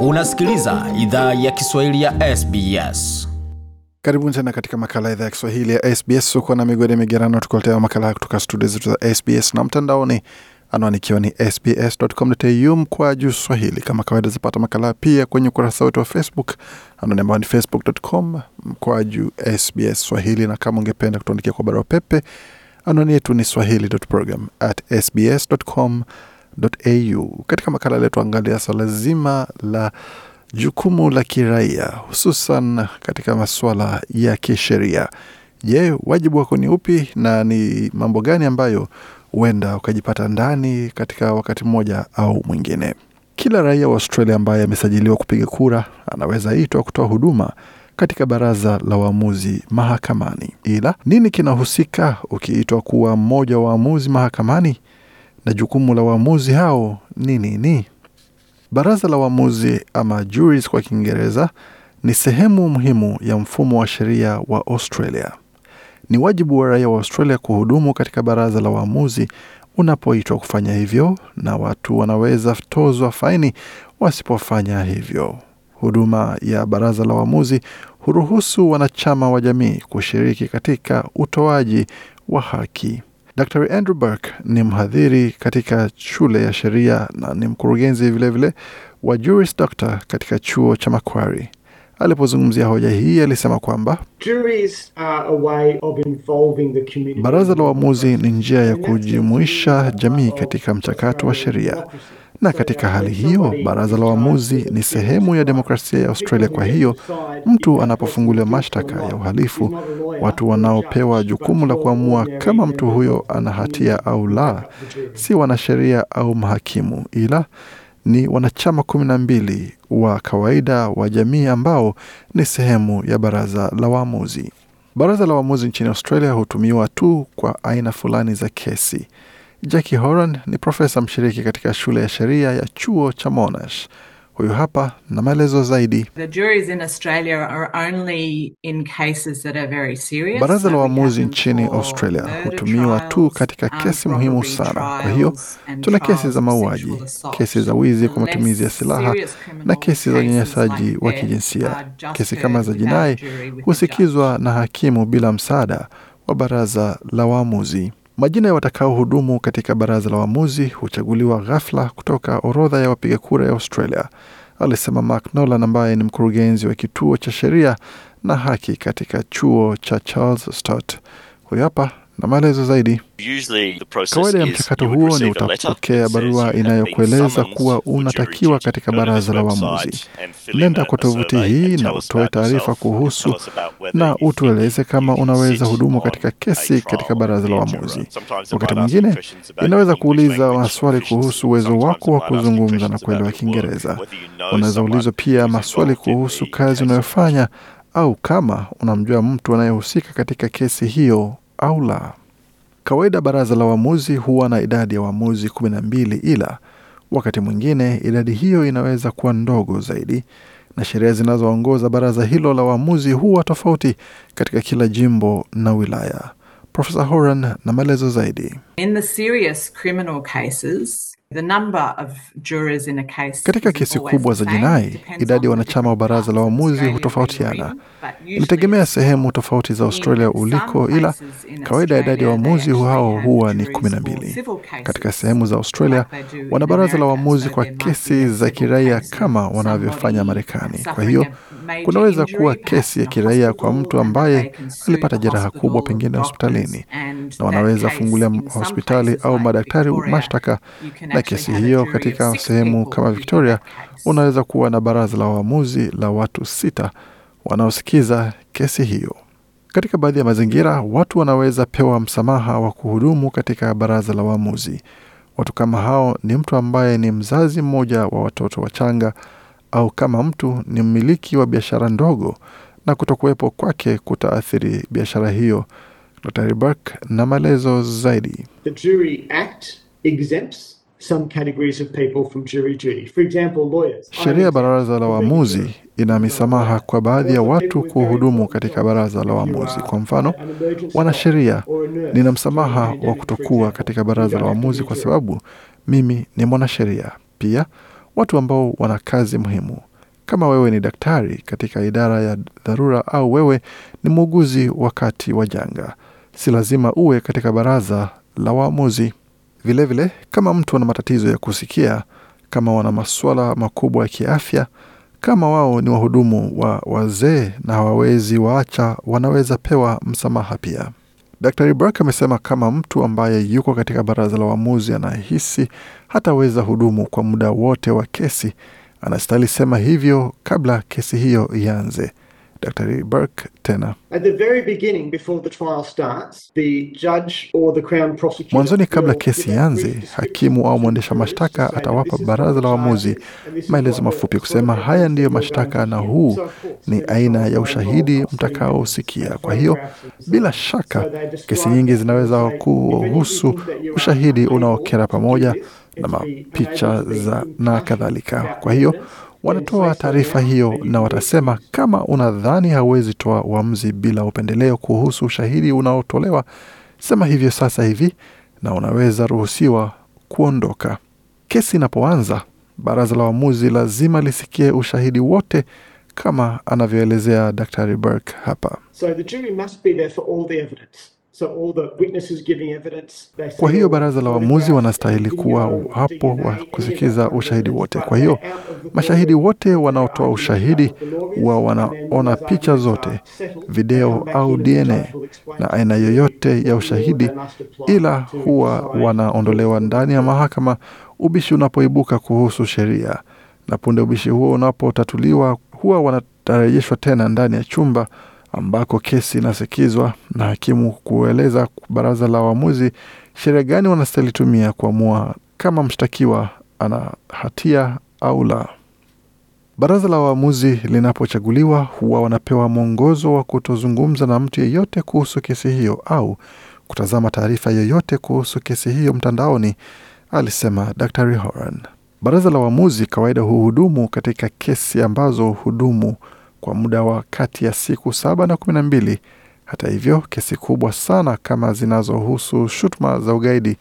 Unasikiliza idhaa ya Kiswahili ya SBS. Karibuni tena katika makala idhaa ya Kiswahili ya SBS. Uko na migode migerano, tukuletea makala kutoka studio zetu za SBS na mtandaoni, anwani ikiwa ni sbs.com.au kwa juu swahili. Kama kawaida, zapata makala pia kwenye ukurasa wetu wa Facebook, anwani ambayo ni facebook.com kwa juu SBS swahili, na kama ungependa kutuandikia kwa barua pepe, anwani yetu ni swahili.program at sbs.com au. Katika makala leo tuangalia swala zima la jukumu la kiraia hususan katika masuala ya kisheria. Je, wajibu wako ni upi na ni mambo gani ambayo huenda ukajipata ndani katika wakati mmoja au mwingine? Kila raia wa Australia ambaye amesajiliwa kupiga kura anaweza itwa kutoa huduma katika baraza la waamuzi mahakamani. Ila nini kinahusika ukiitwa kuwa mmoja wa waamuzi mahakamani, na jukumu la waamuzi hao ni nini? Baraza la waamuzi ama juries kwa Kiingereza ni sehemu muhimu ya mfumo wa sheria wa Australia. Ni wajibu wa raia wa Australia kuhudumu katika baraza la waamuzi unapoitwa kufanya hivyo, na watu wanaweza tozwa faini wasipofanya hivyo. Huduma ya baraza la waamuzi huruhusu wanachama wa jamii kushiriki katika utoaji wa haki. Dr. Andrew Burke ni mhadhiri katika shule ya sheria na ni mkurugenzi vilevile wa Juris Doctor katika chuo cha Macquarie. Alipozungumzia hoja hii alisema kwamba baraza la uamuzi ni njia ya kujumuisha jamii katika mchakato wa sheria, na katika hali hiyo baraza la uamuzi ni sehemu ya demokrasia ya Australia. Kwa hiyo mtu anapofunguliwa mashtaka ya uhalifu, watu wanaopewa jukumu la kuamua kama mtu huyo ana hatia au la, si wanasheria au mahakimu, ila ni wanachama kumi na mbili wa kawaida wa jamii ambao ni sehemu ya baraza la waamuzi. Baraza la waamuzi nchini Australia hutumiwa tu kwa aina fulani za kesi. Jackie Horan ni profesa mshiriki katika shule ya sheria ya chuo cha Monash. Huyu hapa na maelezo zaidi. Baraza la waamuzi nchini Australia hutumiwa tu katika kesi muhimu sana. Kwa hiyo tuna kesi za mauaji, kesi za wizi kwa matumizi ya silaha na kesi za unyanyasaji wa kijinsia. Kesi kama za jinai husikizwa na hakimu bila msaada wa baraza la waamuzi. Majina ya watakaohudumu katika baraza la waamuzi huchaguliwa ghafla kutoka orodha ya wapiga kura ya Australia, alisema Mark Nolan ambaye ni mkurugenzi wa kituo cha sheria na haki katika chuo cha Charles Sturt. Huyu hapa na maelezo zaidi. Kawaida ya mchakato huo ni utapokea barua inayokueleza kuwa unatakiwa katika baraza la uamuzi. Nenda kwa tovuti hii na utoe taarifa kuhusu na utueleze kama unaweza hudumu katika kesi katika baraza la uamuzi. Wakati mwingine inaweza kuuliza maswali kuhusu uwezo wako wa kuzungumza na kuelewa Kiingereza. Unaweza ulizwa pia maswali kuhusu kazi unayofanya au kama unamjua mtu anayehusika katika kesi hiyo au la. Kawaida baraza la waamuzi huwa na idadi ya waamuzi kumi na mbili, ila wakati mwingine idadi hiyo inaweza kuwa ndogo zaidi, na sheria zinazoongoza baraza hilo la waamuzi huwa tofauti katika kila jimbo na wilaya. Profesa Horan na maelezo zaidi. In the serious criminal cases, the number of jurors in a case Katika kesi kubwa za jinai, idadi ya wanachama wa baraza la uamuzi hutofautiana. Inategemea sehemu tofauti za Australia uliko, ila kawaida ya idadi ya waamuzi hao huwa ni kumi na mbili. Katika sehemu za Australia wana baraza la uamuzi kwa kesi za kiraia kama wanavyofanya Marekani. Kwa hiyo kunaweza kuwa kesi ya kiraia kwa mtu ambaye alipata jeraha kubwa pengine hospitalini, na wanaweza fungulia hospitali au madaktari mashtaka na kesi hiyo. Katika sehemu kama Victoria, unaweza kuwa na baraza la waamuzi la watu sita wanaosikiza kesi hiyo. Katika baadhi ya mazingira, watu wanaweza pewa msamaha wa kuhudumu katika baraza la waamuzi. Watu kama hao ni mtu ambaye ni mzazi mmoja wa watoto wachanga, au kama mtu ni mmiliki wa biashara ndogo na kutokuwepo kwake kutaathiri biashara hiyo. Dr. Burke na maelezo zaidi. The Jury Act exempts some categories of people from jury duty. For example, lawyers. Sheria ya baraza la waamuzi ina misamaha kwa baadhi ya watu kuhudumu katika baraza la waamuzi. Kwa mfano, wanasheria, nina msamaha wa kutokuwa katika baraza la waamuzi kwa sababu mimi ni mwanasheria. Pia watu ambao wana kazi muhimu. Kama wewe ni daktari katika idara ya dharura au wewe ni muuguzi wakati wa janga, si lazima uwe katika baraza la waamuzi. Vilevile, kama mtu ana matatizo ya kusikia, kama wana masuala makubwa ya kiafya, kama wao ni wahudumu wa wazee na hawawezi waacha, wanaweza pewa msamaha pia. Dr Burke amesema kama mtu ambaye yuko katika baraza la uamuzi anahisi hataweza hudumu kwa muda wote wa kesi, anastahili sema hivyo kabla kesi hiyo ianze. Dr. Burke tena. At the very beginning, before the trial starts, the judge or the Crown prosecutor Mwanzoni kabla kesi ianze, hakimu au mwendesha mashtaka atawapa baraza la waamuzi maelezo mafupi kusema haya ndiyo mashtaka na huu ni aina ya ushahidi mtakaosikia. Kwa hiyo bila shaka kesi nyingi zinaweza kuhusu ushahidi unaokera pamoja na mapicha za na kadhalika. Kwa hiyo wanatoa taarifa hiyo na watasema kama unadhani hauwezi toa uamuzi bila upendeleo kuhusu ushahidi unaotolewa, sema hivyo sasa hivi na unaweza ruhusiwa kuondoka. Kesi inapoanza, baraza la uamuzi lazima lisikie ushahidi wote kama anavyoelezea Dr. Burke hapa. So the jury must be there for all the evidence. So all the witnesses giving evidence. they Kwa hiyo baraza la waamuzi wanastahili kuwa hapo wa kusikiza ushahidi wote. Kwa hiyo mashahidi wote wanaotoa ushahidi huwa wanaona picha zote, video au DNA na aina yoyote ya ushahidi, ila huwa wanaondolewa ndani ya mahakama ubishi unapoibuka kuhusu sheria, na punde ubishi huo unapotatuliwa, huwa wanarejeshwa tena ndani ya chumba ambako kesi inasikizwa na hakimu kueleza baraza la waamuzi sheria gani wanastahili tumia kuamua kama mshtakiwa ana hatia au la. Baraza la waamuzi linapochaguliwa huwa wanapewa mwongozo wa kutozungumza na mtu yeyote kuhusu kesi hiyo au kutazama taarifa yoyote kuhusu kesi hiyo mtandaoni, alisema Dr. Horan. Baraza la waamuzi kawaida huhudumu katika kesi ambazo hudumu kwa muda wa kati ya siku saba na kumi na mbili. Hata hivyo, kesi kubwa sana kama zinazohusu shutuma za ugaidi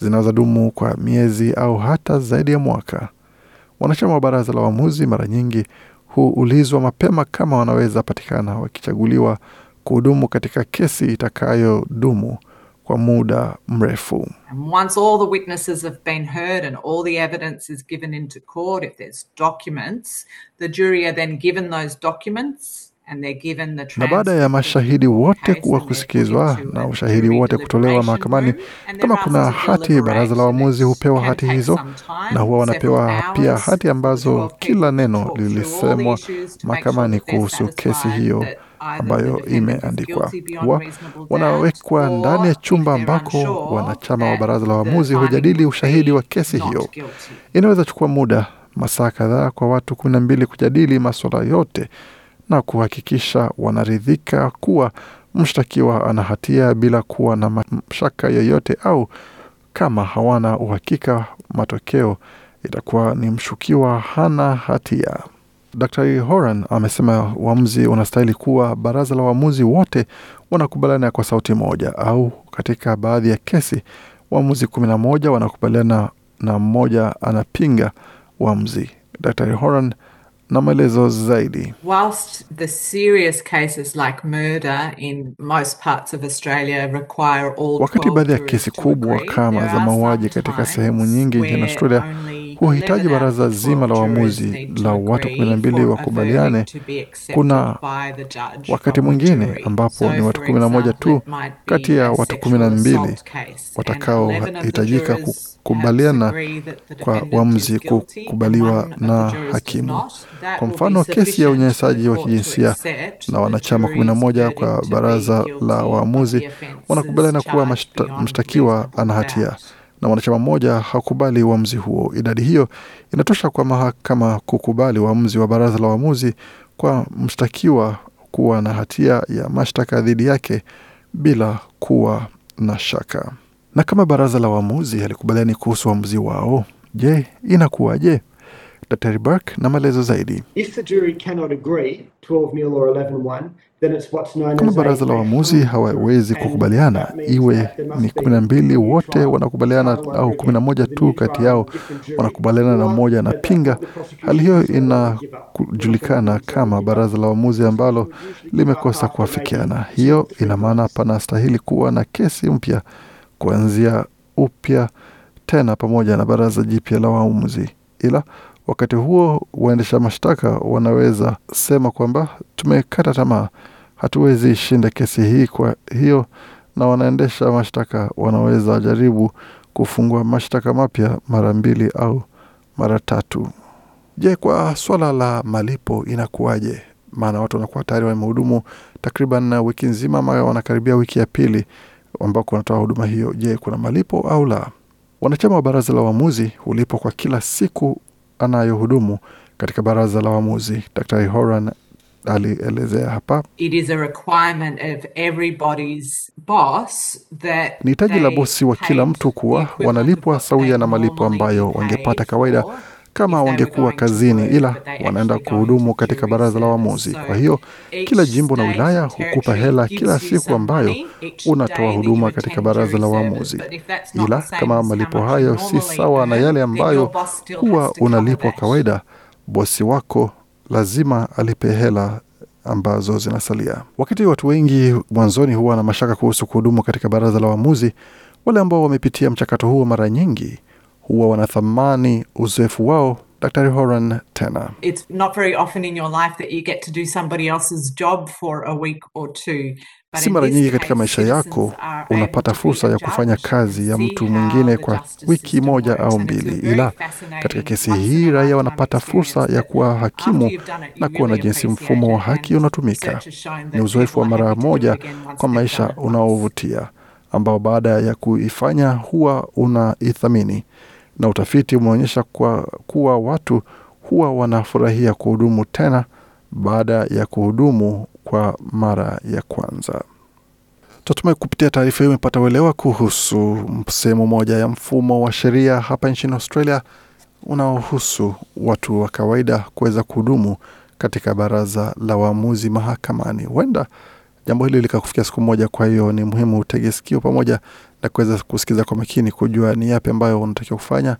zinazodumu kwa miezi au hata zaidi ya mwaka. Wanachama wa baraza la waamuzi mara nyingi huulizwa mapema kama wanaweza patikana wakichaguliwa kuhudumu katika kesi itakayodumu kwa muda mrefu. And once all the witnesses have been heard and all the evidence is given into court, if there's documents, the jury are then given those documents and they're given the Na baada ya mashahidi wote kuwa kusikizwa na ushahidi wote kutolewa mahakamani, kama kuna hati, baraza la waamuzi hupewa hati hizo na huwa wanapewa pia hati ambazo kila neno lilisemwa mahakamani kuhusu kesi hiyo ambayo imeandikwa. doubt wanawekwa ndani ya chumba ambako wanachama wa baraza la waamuzi hujadili ushahidi wa kesi hiyo. Inaweza chukua muda masaa kadhaa kwa watu kumi na mbili kujadili masuala yote na kuhakikisha wanaridhika kuwa mshtakiwa ana hatia bila kuwa na mashaka yoyote, au kama hawana uhakika, matokeo itakuwa ni mshukiwa hana hatia. Dr. Horan amesema uamuzi unastahili kuwa baraza la waamuzi wote wanakubaliana kwa sauti moja, au katika baadhi ya kesi waamuzi kumi na moja wanakubaliana na mmoja anapinga uamuzi. Dr. Horan na maelezo zaidi. Whilst the serious cases like murder in most parts of Australia require all Wakati baadhi ya kesi kubwa kama za mauaji katika sehemu nyingi nchini Australia huhitaji baraza zima la 12 waamuzi la watu kumi na mbili wakubaliane. Kuna wakati mwingine ambapo ni watu kumi na moja tu kati ya watu kumi na mbili assault case, and 11 of the watakaohitajika kukubaliana kwa uamuzi kukubaliwa na hakimu. Kwa mfano, kesi ya unyanyasaji wa kijinsia na wanachama kumi na moja kwa baraza la waamuzi wanakubaliana kuwa mshtakiwa ana hatia. Na mwanachama mmoja hakubali uamuzi huo. Idadi hiyo inatosha kwa mahakama kukubali uamuzi wa baraza la uamuzi kwa mshtakiwa kuwa na hatia ya mashtaka dhidi yake bila kuwa na shaka. Na kama baraza la waamuzi halikubaliani kuhusu uamuzi wao, je, inakuwaje? Daktari Burke na maelezo zaidi. If the jury cannot agree 12 nil or 11 1, then it's what's known Kama baraza la waamuzi hawawezi kukubaliana, iwe ni kumi na mbili wote wanakubaliana au kumi na moja tu kati yao wanakubaliana na mmoja anapinga. Hali hiyo inajulikana kama baraza la waamuzi ambalo limekosa kuafikiana. Hiyo ina maana panastahili kuwa na kesi mpya kuanzia upya tena pamoja na baraza jipya la waamuzi. Ila wakati huo waendesha mashtaka wanaweza sema kwamba tumekata tamaa, hatuwezi shinda kesi hii. Kwa hiyo na wanaendesha mashtaka wanaweza jaribu kufungua mashtaka mapya mara mbili au mara tatu. Je, kwa swala la malipo inakuwaje? Maana watu wanakuwa tayari wamehudumu takriban wiki nzima ama wanakaribia wiki ya pili ambako wanatoa huduma hiyo. Je, kuna malipo au la? Wanachama wa baraza la waamuzi hulipwa kwa kila siku anayohudumu katika baraza la waamuzi. Daktari Horan alielezea hapa. It is a requirement of everybody's boss that Ni hitaji la bosi wa kila mtu kuwa wanalipwa sawia na malipo ambayo wangepata kawaida kama wangekuwa kazini, ila wanaenda kuhudumu katika baraza la waamuzi. Kwa hiyo kila jimbo na wilaya hukupa hela kila siku ambayo unatoa huduma katika baraza la waamuzi. Ila kama malipo hayo si sawa na yale ambayo huwa unalipwa kawaida, bosi wako lazima alipe hela ambazo zinasalia. Wakati watu wengi mwanzoni huwa na mashaka kuhusu kuhudumu katika baraza la waamuzi, wale ambao wamepitia mchakato huo mara nyingi huwa wanathamani uzoefu wao. Dr. Horan tena it's not very often in your life that you get to do somebody else's job for a week or two. Si mara nyingi katika maisha yako unapata fursa ya kufanya kazi ya mtu mwingine kwa wiki moja au mbili, ila katika kesi hii raia wanapata fursa ya kuwa hakimu na kuona jinsi mfumo wa haki unatumika. Ni uzoefu wa mara moja kwa maisha unaovutia, ambao baada ya kuifanya huwa unaithamini, na utafiti umeonyesha kuwa watu huwa wanafurahia kuhudumu tena baada ya kuhudumu kwa mara ya kwanza. Tatumai kupitia taarifa hiyo imepata uelewa kuhusu sehemu moja ya mfumo wa sheria hapa nchini Australia unaohusu watu wa kawaida kuweza kuhudumu katika baraza la waamuzi mahakamani. Huenda jambo hili likakufikia siku moja, kwa hiyo ni muhimu utege sikio pamoja na kuweza kusikiza kwa makini, kujua ni yapi ambayo unatakiwa kufanya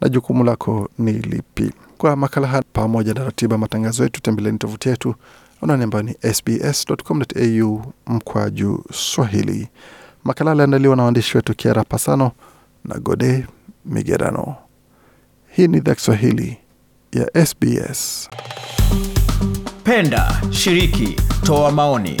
na jukumu lako ni lipi. Kwa makala haya pamoja na ratiba matangazo yetu, tembeleni tovuti yetu anwani ambayo ni sbs.com.au mkwaju Swahili. Makala aliandaliwa na waandishi wetu Kiara Pasano na Gode Migerano. Hii ni idhaa Kiswahili ya SBS. Penda, shiriki, toa maoni.